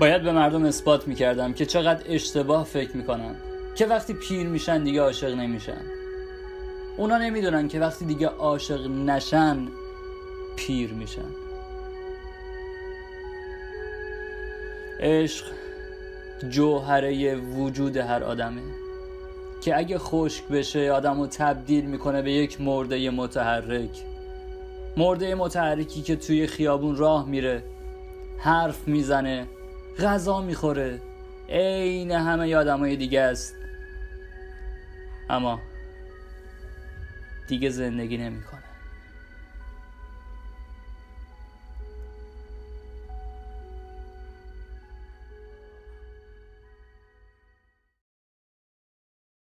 باید به مردم اثبات می‌کردم که چقدر اشتباه فکر می‌کنن که وقتی پیر میشن دیگه عاشق نمیشن. اونا نمی‌دونن که وقتی دیگه عاشق نشن پیر میشن. عشق جوهره وجود هر آدمه که اگه خشک بشه آدم رو تبدیل می‌کنه به یک مرده متحرک. مرده متحرکی که توی خیابون راه میره حرف می‌زنه غذا می‌خوره. عین همه های دیگه است. اما دیگه زندگی نمی‌کنه.